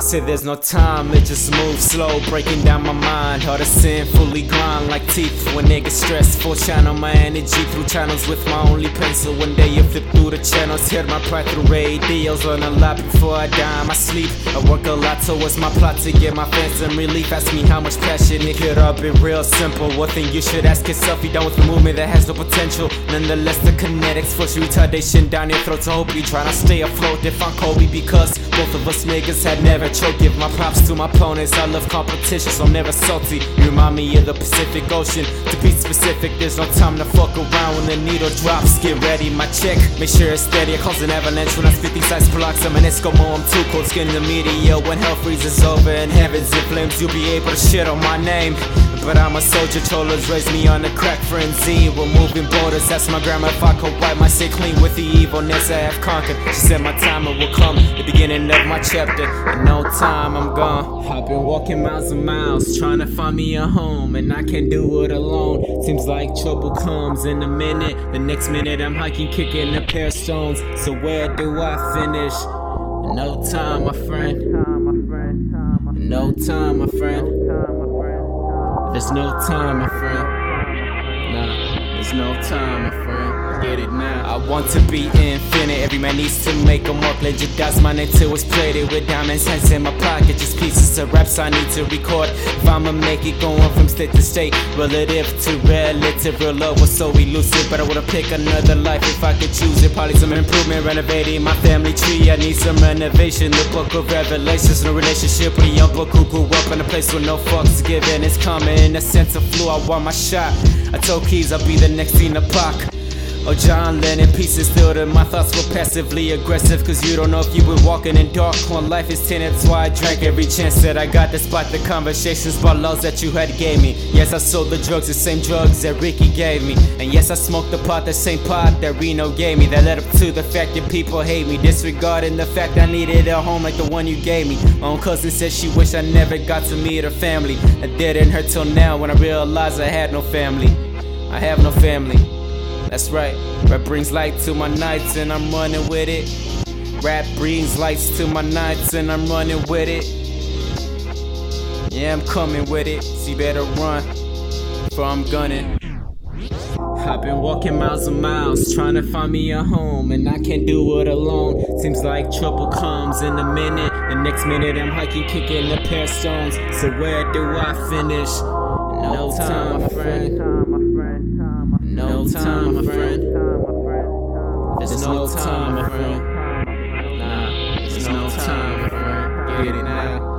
say there's no time, it just moves slow, breaking down my mind. Hard to sin, fully grind like teeth when niggas stressed. Full channel my energy through channels with my only pencil. One day you flip through the channels, hear my pride through radios. Learn a lot before I die my sleep. I work a lot towards my plot to get my fans some relief. Ask me how much passion it could all be real simple. One thing you should ask yourself, you done with the movement that has no potential. Nonetheless, the kinetics push retardation down your throat. So hope you try to stay afloat if I'm Kobe because both of us niggas had never choked. Give my props to my opponents. I love competition, so I'm never salty. You remind me of the Pacific Ocean. To be specific, there's no time to fuck around when the needle drops. Get ready, my check. Make sure it's steady. I cause an avalanche when I spit these size blocks. I'm an Eskimo, I'm too cold. Skin the media when hell freezes over and heaven's in flames. You'll be able to shit on my name. But I'm a soldier, cholas raised me on the crack frenzy. We're moving borders, that's my grandma. If I could wipe my shit clean with the evilness I have conquered. She said my time will come, the beginning of my chapter. In no time, I'm gone. I've been walking miles and miles, trying to find me a home, and I can't do it alone. Seems like trouble comes in a minute. The next minute, I'm hiking, kicking a pair of stones. So where do I finish? No time, my friend. No time, my friend. There's no time, my friend. No time, my friend. Get it now. I want to be infinite. Every man needs to make a mark. That's my name till it's plated with diamonds, hands in my pocket. Just pieces of raps I need to record. If I'ma make it going from state to state, relative to relative, real love was so elusive. But I wanna pick another life if I could choose it. Probably some improvement, renovating my family tree. I need some renovation. The book of Revelations, no relationship with a young book who grew up in a place where no fucks given. It's coming in a sense of flu. I want my shot. I told Keys I'll be the next Tina Park. Oh, John Lennon pieces still to my thoughts were passively aggressive. Cause you don't know if you been walking in dark when life is tinted. That's why I drank every chance that I got, despite the conversations about laws that you had gave me. Yes, I sold the drugs, the same drugs that Ricky gave me. And yes, I smoked the pot, the same pot that Reno gave me. That led up to the fact that people hate me. Disregarding the fact I needed a home like the one you gave me. My own cousin said she wished I never got to meet her family. It didn't hurt till now when I realized I had no family. I have no family. That's right. Rap brings light to my nights and I'm running with it. Rap brings lights to my nights and I'm running with it. Yeah, I'm coming with it. You better run, for I'm gunning. I've been walking miles and miles trying to find me a home, and I can't do it alone. Seems like trouble comes in a minute. The next minute, I'm hiking, kicking a pair of stones. So where do I finish? No time, my friend. No time, my friend. There's no time, my friend. Nah, there's no time, my friend. Get it now.